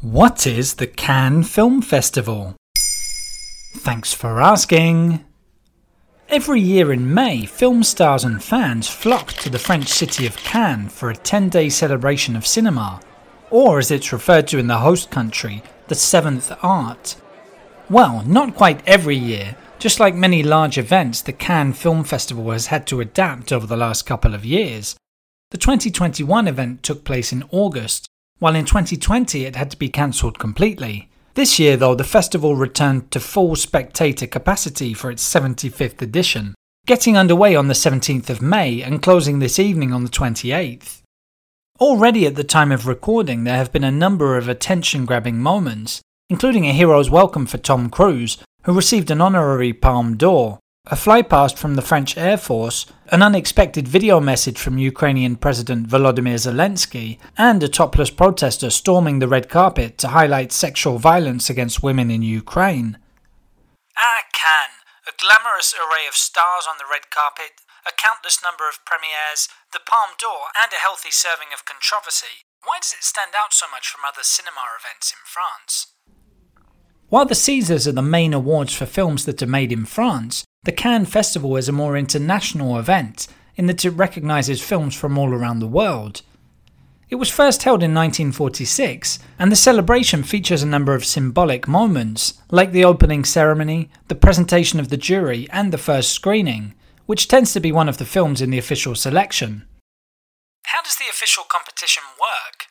What is the Cannes Film Festival? Thanks for asking. Every year in May, film stars and fans flock to the French city of Cannes for a 10 day celebration of cinema, or as it's referred to in the host country, the seventh art. Well, not quite every year. Just like many large events, the Cannes Film Festival has had to adapt over the last couple of years. The 2021 event took place in August, while in 2020 it had to be cancelled completely. This year, though, the festival returned to full spectator capacity for its 75th edition, getting underway on the 17th of May and closing this evening on the 28th. Already at the time of recording, there have been a number of attention grabbing moments, including a hero's welcome for Tom Cruise, who received an honorary Palme d'Or, a flypast from the French Air Force, an unexpected video message from Ukrainian President Volodymyr Zelensky, and a topless protester storming the red carpet to highlight sexual violence against women in Ukraine. Ah, Cannes, a glamorous array of stars on the red carpet, a countless number of premieres, the Palme d'Or, and a healthy serving of controversy. Why does it stand out so much from other cinema events in France? While the Césars are the main awards for films that are made in France, the Cannes Festival is a more international event in that it recognises films from all around the world. It was first held in 1946, and the celebration features a number of symbolic moments, like the opening ceremony, the presentation of the jury, and the first screening, which tends to be one of the films in the official selection. How does the official competition work?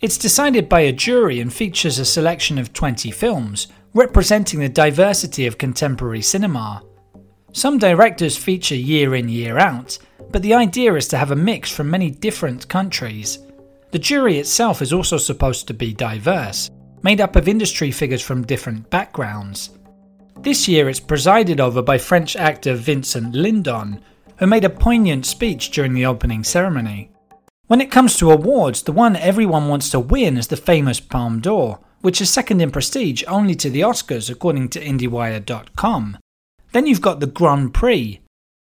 It's decided by a jury and features a selection of 20 films, representing the diversity of contemporary cinema. Some directors feature year in, year out, but the idea is to have a mix from many different countries. The jury itself is also supposed to be diverse, made up of industry figures from different backgrounds. This year it's presided over by French actor Vincent Lindon, who made a poignant speech during the opening ceremony. When it comes to awards, the one everyone wants to win is the famous Palme d'Or, which is second in prestige only to the Oscars according to IndieWire.com. Then you've got the Grand Prix.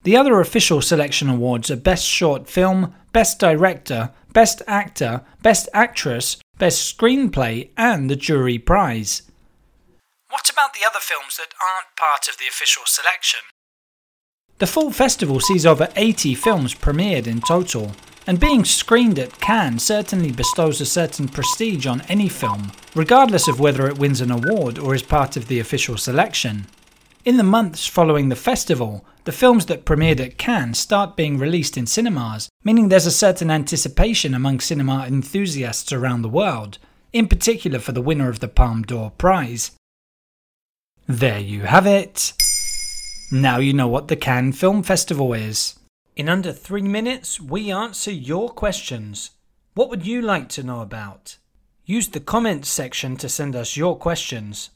The other official selection awards are Best Short Film, Best Director, Best Actor, Best Actress, Best Screenplay, and the Jury Prize. What about the other films that aren't part of the official selection? The full festival sees over 80 films premiered in total, and being screened at Cannes certainly bestows a certain prestige on any film, regardless of whether it wins an award or is part of the official selection. In the months following the festival, the films that premiered at Cannes start being released in cinemas, meaning there's a certain anticipation among cinema enthusiasts around the world, in particular for the winner of the Palme d'Or prize. There you have it. Now you know what the Cannes Film Festival is. In under three minutes, we answer your questions. What would you like to know about? Use the comments section to send us your questions.